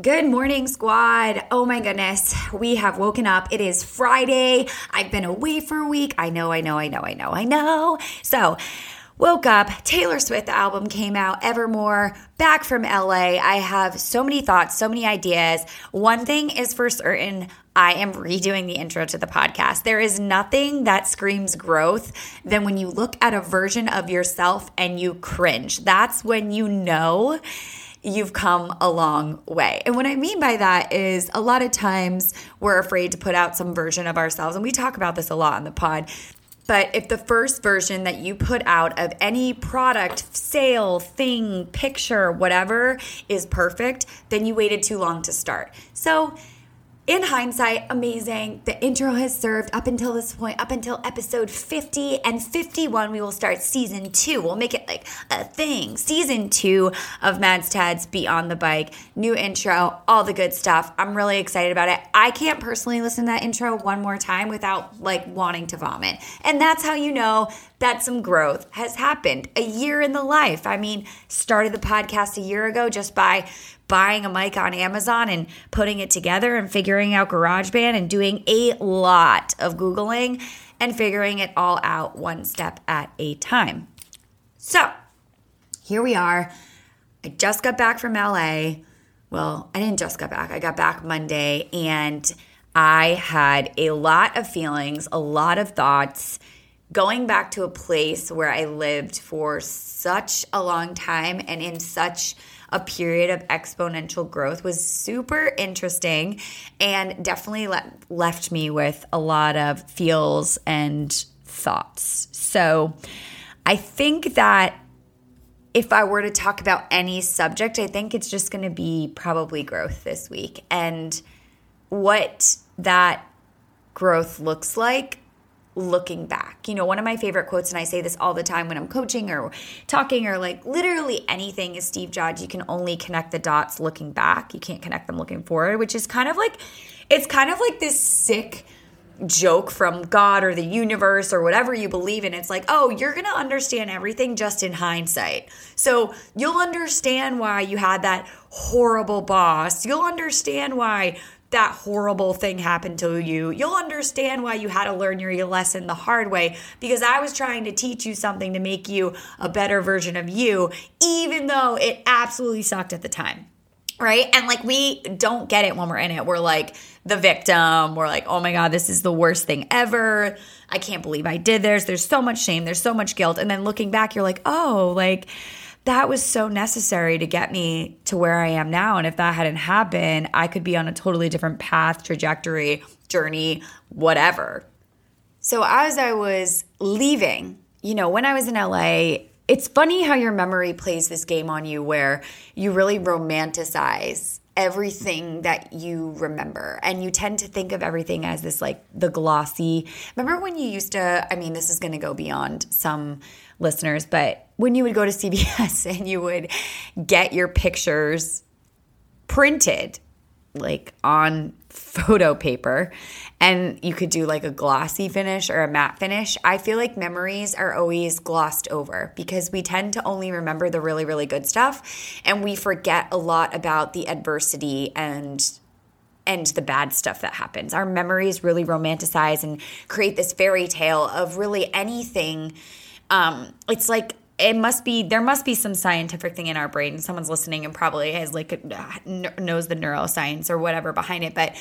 Good morning, squad. Oh my goodness. We have woken up. It is Friday. I've been away for a week. I know, I know, I know, I know, I know. So, woke up. Taylor Swift album came out, Evermore, back from LA. I have so many thoughts, so many ideas. One thing is for certain. I am redoing the intro to the podcast. There is nothing that screams growth than when you look at a version of yourself and you cringe. That's when you know you've come a long way. And what I mean by that is a lot of times we're afraid to put out some version of ourselves. And we talk about this a lot on the pod. But if the first version that you put out of any product, sale, thing, picture, whatever is perfect, then you waited too long to start. So in hindsight, amazing. The intro has served up until this point, up until episode 50 and 51. We will start season two. We'll make it like a thing. Season two of Mads Tads Be on the Bike. New intro, all the good stuff. I'm really excited about it. I can't personally listen to that intro one more time without like wanting to vomit. And that's how you know that some growth has happened. A year in the life. I mean, started the podcast a year ago just by buying a mic on Amazon and putting it together and figuring out GarageBand and doing a lot of Googling and figuring it all out one step at a time. So here we are. I just got back from LA. Well, I didn't just get back, I got back Monday and I had a lot of feelings, a lot of thoughts. Going back to a place where I lived for such a long time and in such a period of exponential growth was super interesting and definitely le- left me with a lot of feels and thoughts. So I think that if I were to talk about any subject, I think it's just going to be probably growth this week and what that growth looks like looking back. You know, one of my favorite quotes, and I say this all the time when I'm coaching or talking or like literally anything, is Steve Jobs. You can only connect the dots looking back. You can't connect them looking forward, which is kind of like, it's kind of like this sick joke from God or the universe or whatever you believe in. It's like, oh, you're going to understand everything just in hindsight. So you'll understand why you had that horrible boss. You'll understand why that horrible thing happened to you, you'll understand why you had to learn your lesson the hard way because I was trying to teach you something to make you a better version of you, even though it absolutely sucked at the time. Right. And like, we don't get it when we're in it. We're like the victim. We're like, oh my God, this is the worst thing ever. I can't believe I did this. There's so much shame. There's so much guilt. And then looking back, you're like, oh, like, that was so necessary to get me to where I am now. And if that hadn't happened, I could be on a totally different path, trajectory, journey, whatever. So as I was leaving, you know, when I was in LA, it's funny how your memory plays this game on you where you really romanticize everything that you remember and you tend to think of everything as this like the glossy remember when you used to i mean this is going to go beyond some listeners but when you would go to cvs and you would get your pictures printed like on photo paper and you could do like a glossy finish or a matte finish. I feel like memories are always glossed over because we tend to only remember the really, really good stuff and we forget a lot about the adversity and and the bad stuff that happens. Our memories really romanticize and create this fairy tale of really anything. Um, it's like it must be there must be some scientific thing in our brain. Someone's listening and probably has like knows the neuroscience or whatever behind it but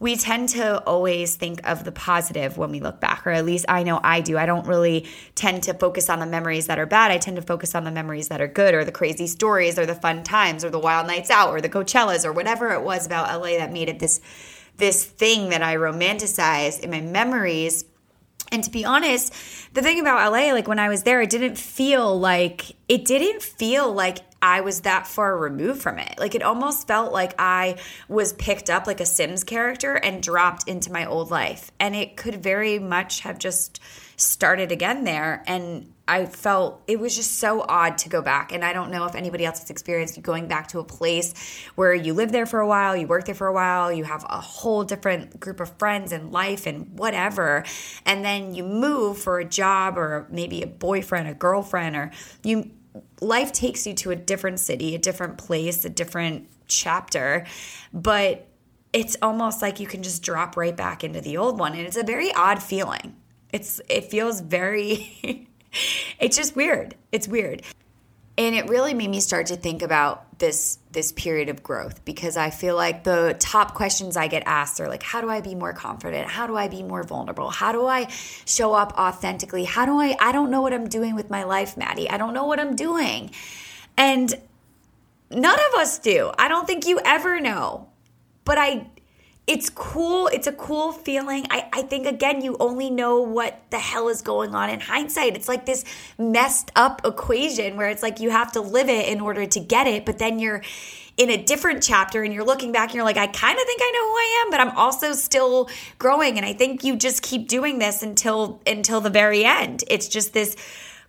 we tend to always think of the positive when we look back or at least i know i do. I don't really tend to focus on the memories that are bad. I tend to focus on the memories that are good or the crazy stories or the fun times or the wild nights out or the coachellas or whatever it was about la that made it this this thing that i romanticize in my memories and to be honest, the thing about LA, like when I was there, it didn't feel like it didn't feel like I was that far removed from it. Like it almost felt like I was picked up like a Sims character and dropped into my old life. And it could very much have just started again there. And I felt it was just so odd to go back. And I don't know if anybody else has experienced going back to a place where you live there for a while, you work there for a while, you have a whole different group of friends and life and whatever. And then you move for a job or maybe a boyfriend, a girlfriend, or you life takes you to a different city, a different place, a different chapter, but it's almost like you can just drop right back into the old one and it's a very odd feeling. It's it feels very it's just weird. It's weird. And it really made me start to think about this this period of growth because I feel like the top questions I get asked are like how do I be more confident? How do I be more vulnerable? How do I show up authentically? How do I I don't know what I'm doing with my life, Maddie. I don't know what I'm doing. And none of us do. I don't think you ever know. But I it's cool. It's a cool feeling. I, I think, again, you only know what the hell is going on in hindsight. It's like this messed up equation where it's like you have to live it in order to get it, but then you're in a different chapter and you're looking back and you're like, I kind of think I know who I am, but I'm also still growing. And I think you just keep doing this until until the very end. It's just this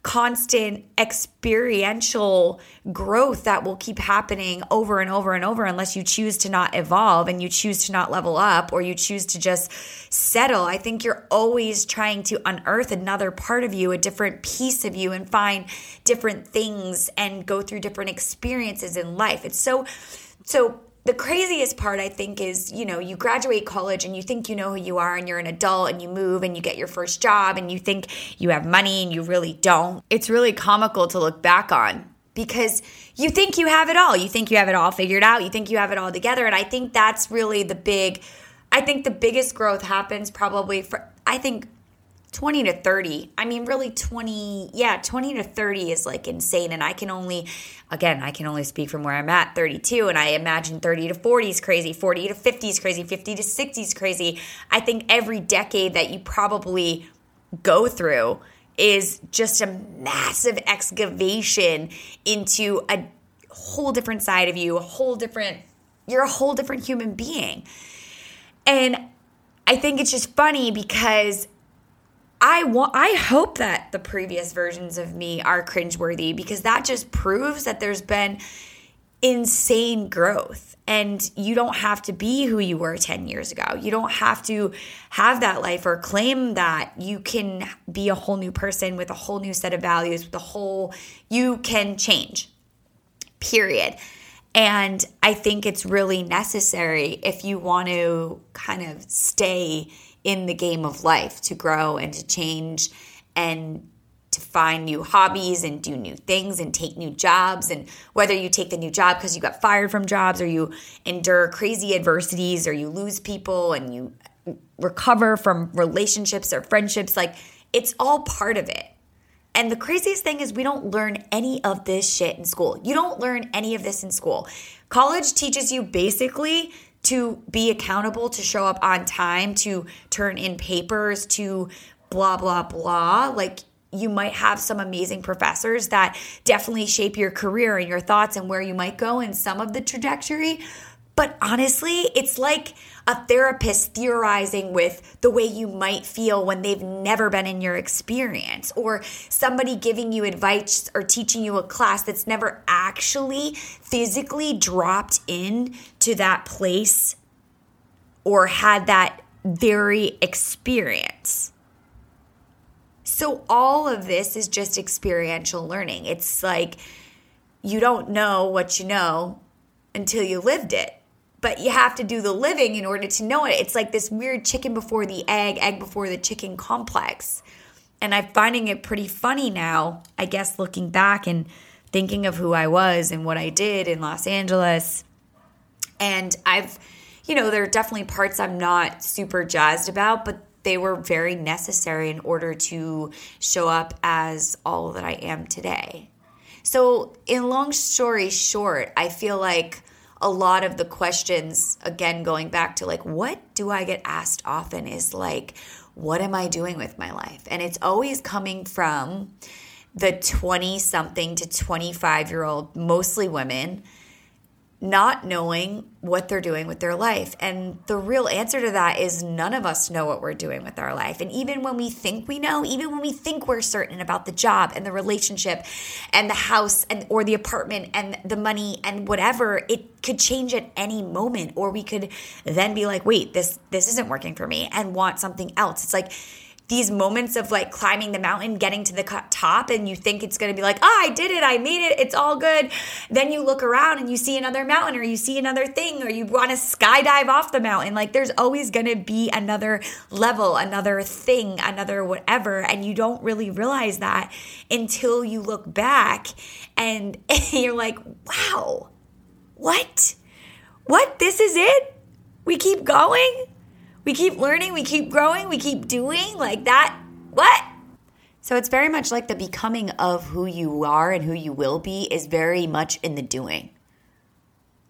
constant experiential growth that will keep happening over and over and over unless you choose to not evolve and you choose to not level up or you choose to just settle. I think you're always trying to unearth another part of you, a different piece of you, and find different things and go through different experiences in life. It's so, so the craziest part I think is, you know, you graduate college and you think you know who you are and you're an adult and you move and you get your first job and you think you have money and you really don't. It's really comical to look back on because you think you have it all. You think you have it all figured out. You think you have it all together and I think that's really the big I think the biggest growth happens probably for I think 20 to 30. I mean, really 20, yeah, 20 to 30 is like insane. And I can only, again, I can only speak from where I'm at, 32. And I imagine 30 to 40 is crazy, 40 to 50 is crazy, 50 to 60 is crazy. I think every decade that you probably go through is just a massive excavation into a whole different side of you, a whole different, you're a whole different human being. And I think it's just funny because I want I hope that the previous versions of me are cringeworthy because that just proves that there's been insane growth and you don't have to be who you were 10 years ago. You don't have to have that life or claim that you can be a whole new person with a whole new set of values with a whole you can change. Period. And I think it's really necessary if you want to kind of stay in the game of life to grow and to change and to find new hobbies and do new things and take new jobs. And whether you take the new job because you got fired from jobs or you endure crazy adversities or you lose people and you recover from relationships or friendships, like it's all part of it. And the craziest thing is, we don't learn any of this shit in school. You don't learn any of this in school. College teaches you basically to be accountable, to show up on time, to turn in papers, to blah, blah, blah. Like, you might have some amazing professors that definitely shape your career and your thoughts and where you might go in some of the trajectory. But honestly, it's like a therapist theorizing with the way you might feel when they've never been in your experience, or somebody giving you advice or teaching you a class that's never actually physically dropped in to that place or had that very experience. So, all of this is just experiential learning. It's like you don't know what you know until you lived it but you have to do the living in order to know it. It's like this weird chicken before the egg, egg before the chicken complex. And I'm finding it pretty funny now, I guess, looking back and thinking of who I was and what I did in Los Angeles. And I've, you know, there are definitely parts I'm not super jazzed about, but they were very necessary in order to show up as all that I am today. So, in long story short, I feel like a lot of the questions, again, going back to like, what do I get asked often is like, what am I doing with my life? And it's always coming from the 20 something to 25 year old, mostly women not knowing what they're doing with their life. And the real answer to that is none of us know what we're doing with our life. And even when we think we know, even when we think we're certain about the job and the relationship and the house and or the apartment and the money and whatever, it could change at any moment or we could then be like, "Wait, this this isn't working for me" and want something else. It's like these moments of like climbing the mountain, getting to the top, and you think it's going to be like, oh, I did it, I made it, it's all good. Then you look around and you see another mountain, or you see another thing, or you want to skydive off the mountain. Like there's always going to be another level, another thing, another whatever. And you don't really realize that until you look back and you're like, wow, what? What? This is it? We keep going? We keep learning, we keep growing, we keep doing like that. What? So it's very much like the becoming of who you are and who you will be is very much in the doing.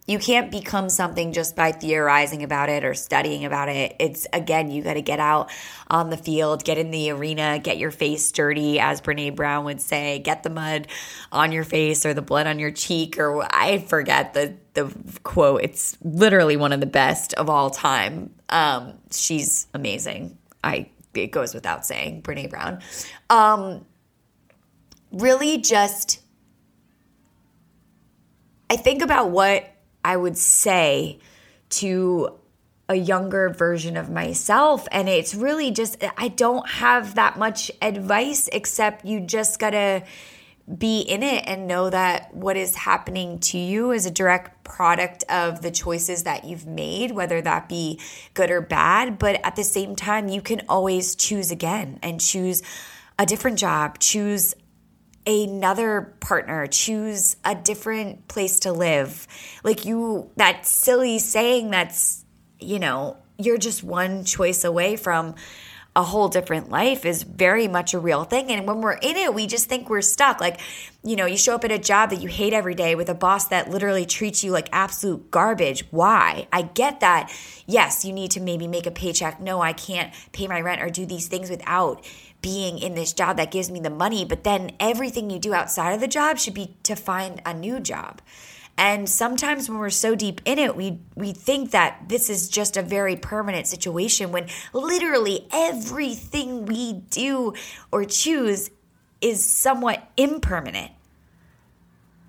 You can't become something just by theorizing about it or studying about it. It's again, you got to get out on the field, get in the arena, get your face dirty, as Brene Brown would say, get the mud on your face or the blood on your cheek, or I forget the the quote. It's literally one of the best of all time. Um, she's amazing. I it goes without saying, Brene Brown. Um, really, just I think about what I would say to a younger version of myself. And it's really just, I don't have that much advice except you just gotta be in it and know that what is happening to you is a direct product of the choices that you've made, whether that be good or bad. But at the same time, you can always choose again and choose a different job, choose another partner, choose a different place to live. Like you, that silly saying that's, you know, you're just one choice away from a whole different life is very much a real thing. And when we're in it, we just think we're stuck. Like, you know, you show up at a job that you hate every day with a boss that literally treats you like absolute garbage. Why? I get that. Yes, you need to maybe make a paycheck. No, I can't pay my rent or do these things without being in this job that gives me the money, but then everything you do outside of the job should be to find a new job. And sometimes when we're so deep in it, we we think that this is just a very permanent situation when literally everything we do or choose is somewhat impermanent.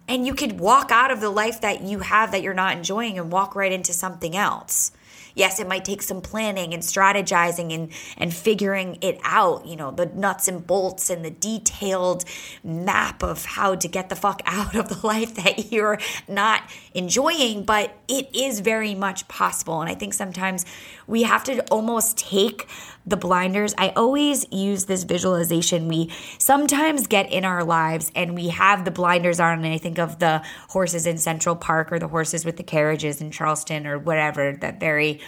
And you could walk out of the life that you have that you're not enjoying and walk right into something else. Yes, it might take some planning and strategizing and, and figuring it out, you know, the nuts and bolts and the detailed map of how to get the fuck out of the life that you're not enjoying, but it is very much possible. And I think sometimes we have to almost take the blinders. I always use this visualization. We sometimes get in our lives and we have the blinders on, and I think of the horses in Central Park or the horses with the carriages in Charleston or whatever, that very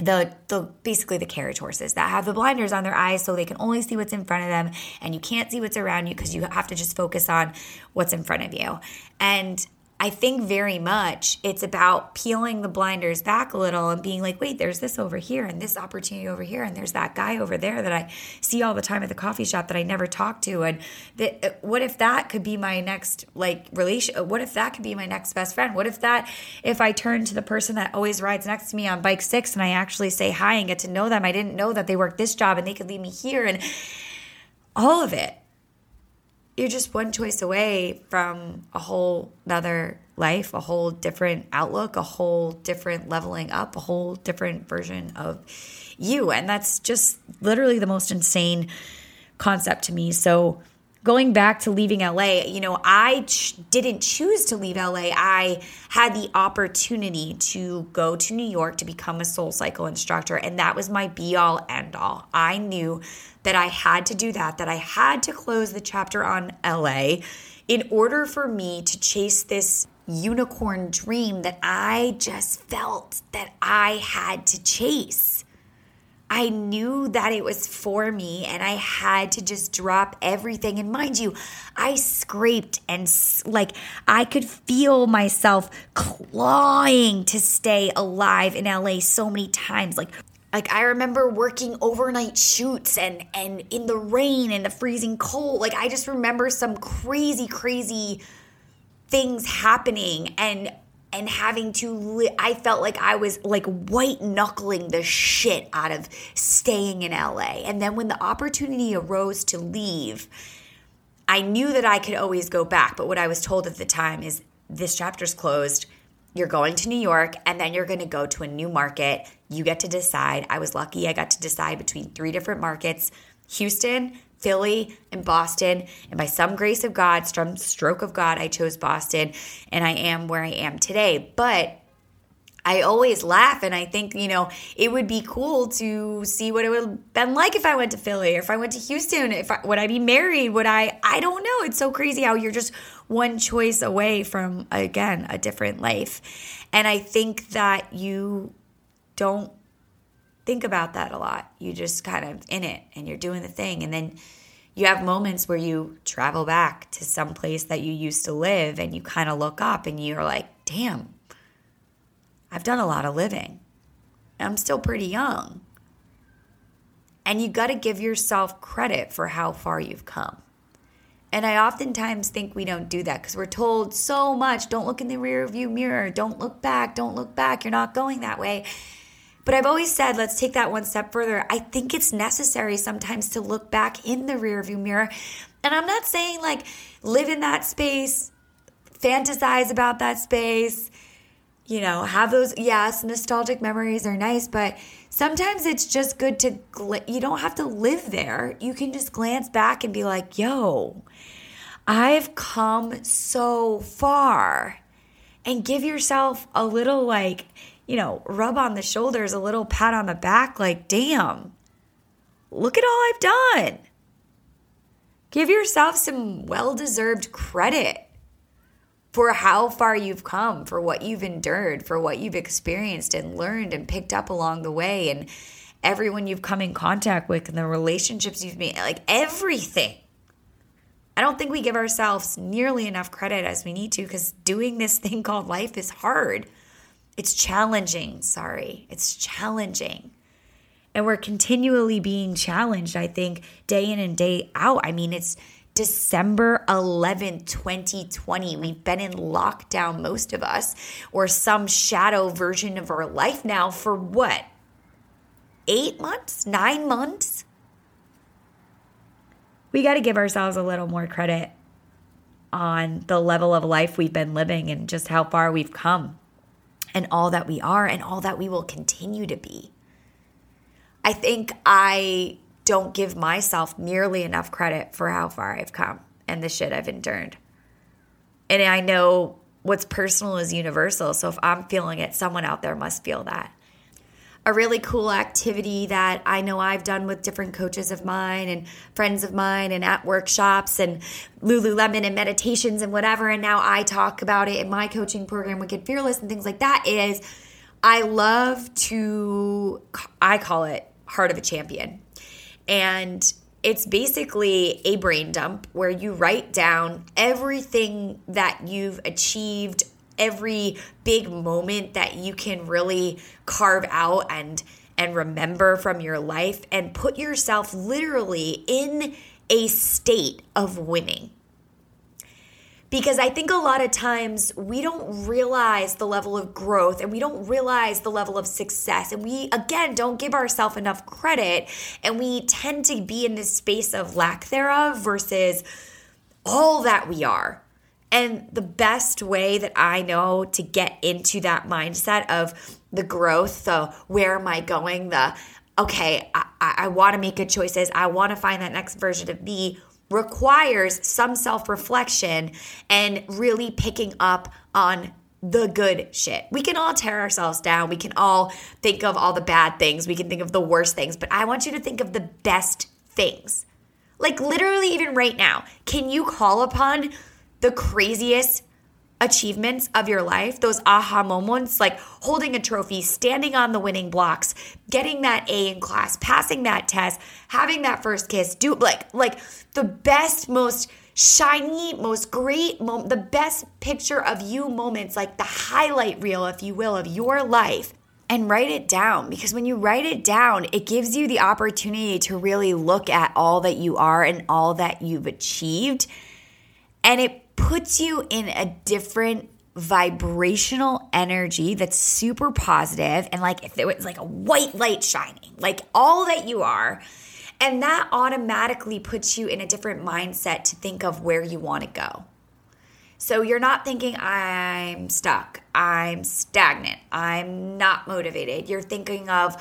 the the basically the carriage horses that have the blinders on their eyes so they can only see what's in front of them and you can't see what's around you because you have to just focus on what's in front of you. And I think very much it's about peeling the blinders back a little and being like, wait, there's this over here and this opportunity over here, and there's that guy over there that I see all the time at the coffee shop that I never talk to. And that, what if that could be my next like relation? What if that could be my next best friend? What if that, if I turn to the person that always rides next to me on bike six and I actually say hi and get to know them? I didn't know that they work this job and they could leave me here and all of it you're just one choice away from a whole other life, a whole different outlook, a whole different leveling up, a whole different version of you. And that's just literally the most insane concept to me. So, going back to leaving LA, you know, I ch- didn't choose to leave LA. I had the opportunity to go to New York to become a SoulCycle instructor, and that was my be all end all. I knew that I had to do that, that I had to close the chapter on LA in order for me to chase this unicorn dream that I just felt that I had to chase. I knew that it was for me and I had to just drop everything. And mind you, I scraped and like I could feel myself clawing to stay alive in LA so many times. Like like I remember working overnight shoots and and in the rain and the freezing cold. Like I just remember some crazy crazy things happening and and having to li- I felt like I was like white knuckling the shit out of staying in LA. And then when the opportunity arose to leave, I knew that I could always go back, but what I was told at the time is this chapter's closed you're going to New York and then you're going to go to a new market. You get to decide. I was lucky I got to decide between three different markets Houston, Philly, and Boston. And by some grace of God, some stroke of God, I chose Boston and I am where I am today. But I always laugh and I think, you know, it would be cool to see what it would have been like if I went to Philly or if I went to Houston. If I, would I be married? Would I? I don't know. It's so crazy how you're just one choice away from, again, a different life. And I think that you don't think about that a lot. You just kind of in it and you're doing the thing. And then you have moments where you travel back to some place that you used to live and you kind of look up and you're like, damn I've done a lot of living. I'm still pretty young. And you got to give yourself credit for how far you've come. And I oftentimes think we don't do that because we're told so much don't look in the rear view mirror, don't look back, don't look back, you're not going that way. But I've always said, let's take that one step further. I think it's necessary sometimes to look back in the rear view mirror. And I'm not saying like live in that space, fantasize about that space, you know, have those, yes, nostalgic memories are nice, but sometimes it's just good to, gl- you don't have to live there. You can just glance back and be like, yo, I've come so far. And give yourself a little, like, you know, rub on the shoulders, a little pat on the back, like, damn, look at all I've done. Give yourself some well deserved credit for how far you've come, for what you've endured, for what you've experienced and learned and picked up along the way, and everyone you've come in contact with, and the relationships you've made like everything. I don't think we give ourselves nearly enough credit as we need to because doing this thing called life is hard. It's challenging. Sorry, it's challenging. And we're continually being challenged, I think, day in and day out. I mean, it's December 11th, 2020. We've been in lockdown, most of us, or some shadow version of our life now for what? Eight months? Nine months? We got to give ourselves a little more credit on the level of life we've been living and just how far we've come and all that we are and all that we will continue to be. I think I don't give myself nearly enough credit for how far I've come and the shit I've endured. And I know what's personal is universal. So if I'm feeling it, someone out there must feel that. A really cool activity that I know I've done with different coaches of mine and friends of mine and at workshops and Lululemon and meditations and whatever. And now I talk about it in my coaching program, Wicked Fearless, and things like that is I love to, I call it Heart of a Champion. And it's basically a brain dump where you write down everything that you've achieved, every big moment that you can really carve out and and remember from your life and put yourself literally in a state of winning because I think a lot of times we don't realize the level of growth and we don't realize the level of success. And we, again, don't give ourselves enough credit. And we tend to be in this space of lack thereof versus all that we are. And the best way that I know to get into that mindset of the growth, the where am I going, the okay, I, I want to make good choices, I want to find that next version of me requires some self reflection and really picking up on the good shit. We can all tear ourselves down. We can all think of all the bad things. We can think of the worst things, but I want you to think of the best things. Like literally, even right now, can you call upon the craziest achievements of your life, those aha moments like holding a trophy, standing on the winning blocks, getting that A in class, passing that test, having that first kiss, do like like the best most shiny, most great moment, the best picture of you moments, like the highlight reel if you will of your life. And write it down because when you write it down, it gives you the opportunity to really look at all that you are and all that you've achieved. And it puts you in a different vibrational energy that's super positive and like if there was like a white light shining, like all that you are. And that automatically puts you in a different mindset to think of where you want to go. So you're not thinking, I'm stuck, I'm stagnant, I'm not motivated. You're thinking of,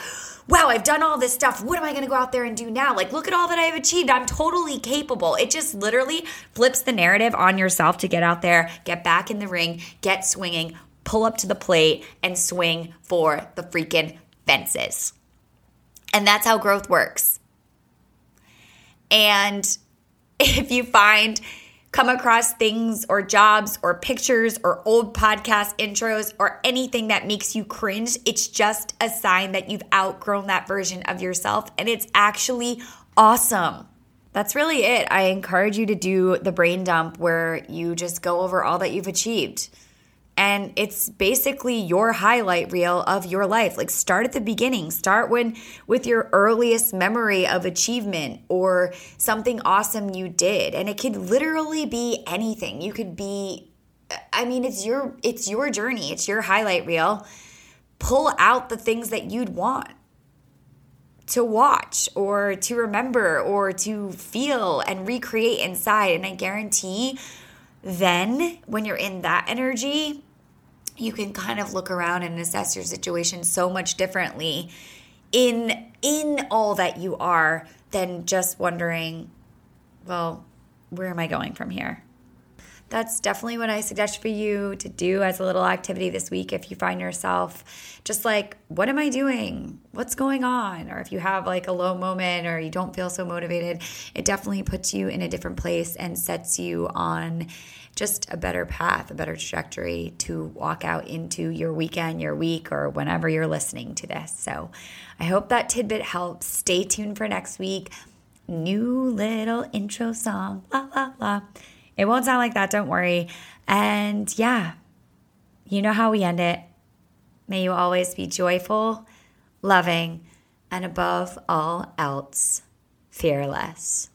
wow, I've done all this stuff. What am I going to go out there and do now? Like, look at all that I've achieved. I'm totally capable. It just literally flips the narrative on yourself to get out there, get back in the ring, get swinging, pull up to the plate, and swing for the freaking fences. And that's how growth works. And if you find come across things or jobs or pictures or old podcast intros or anything that makes you cringe, it's just a sign that you've outgrown that version of yourself and it's actually awesome. That's really it. I encourage you to do the brain dump where you just go over all that you've achieved and it's basically your highlight reel of your life. Like start at the beginning. Start when with your earliest memory of achievement or something awesome you did. And it could literally be anything. You could be i mean it's your it's your journey. It's your highlight reel. Pull out the things that you'd want to watch or to remember or to feel and recreate inside. And i guarantee then when you're in that energy you can kind of look around and assess your situation so much differently in in all that you are than just wondering well where am i going from here that's definitely what I suggest for you to do as a little activity this week if you find yourself just like, what am I doing? What's going on? Or if you have like a low moment or you don't feel so motivated, it definitely puts you in a different place and sets you on just a better path, a better trajectory to walk out into your weekend, your week, or whenever you're listening to this. So I hope that tidbit helps. Stay tuned for next week. New little intro song. La, la, la. It won't sound like that, don't worry. And yeah, you know how we end it. May you always be joyful, loving, and above all else, fearless.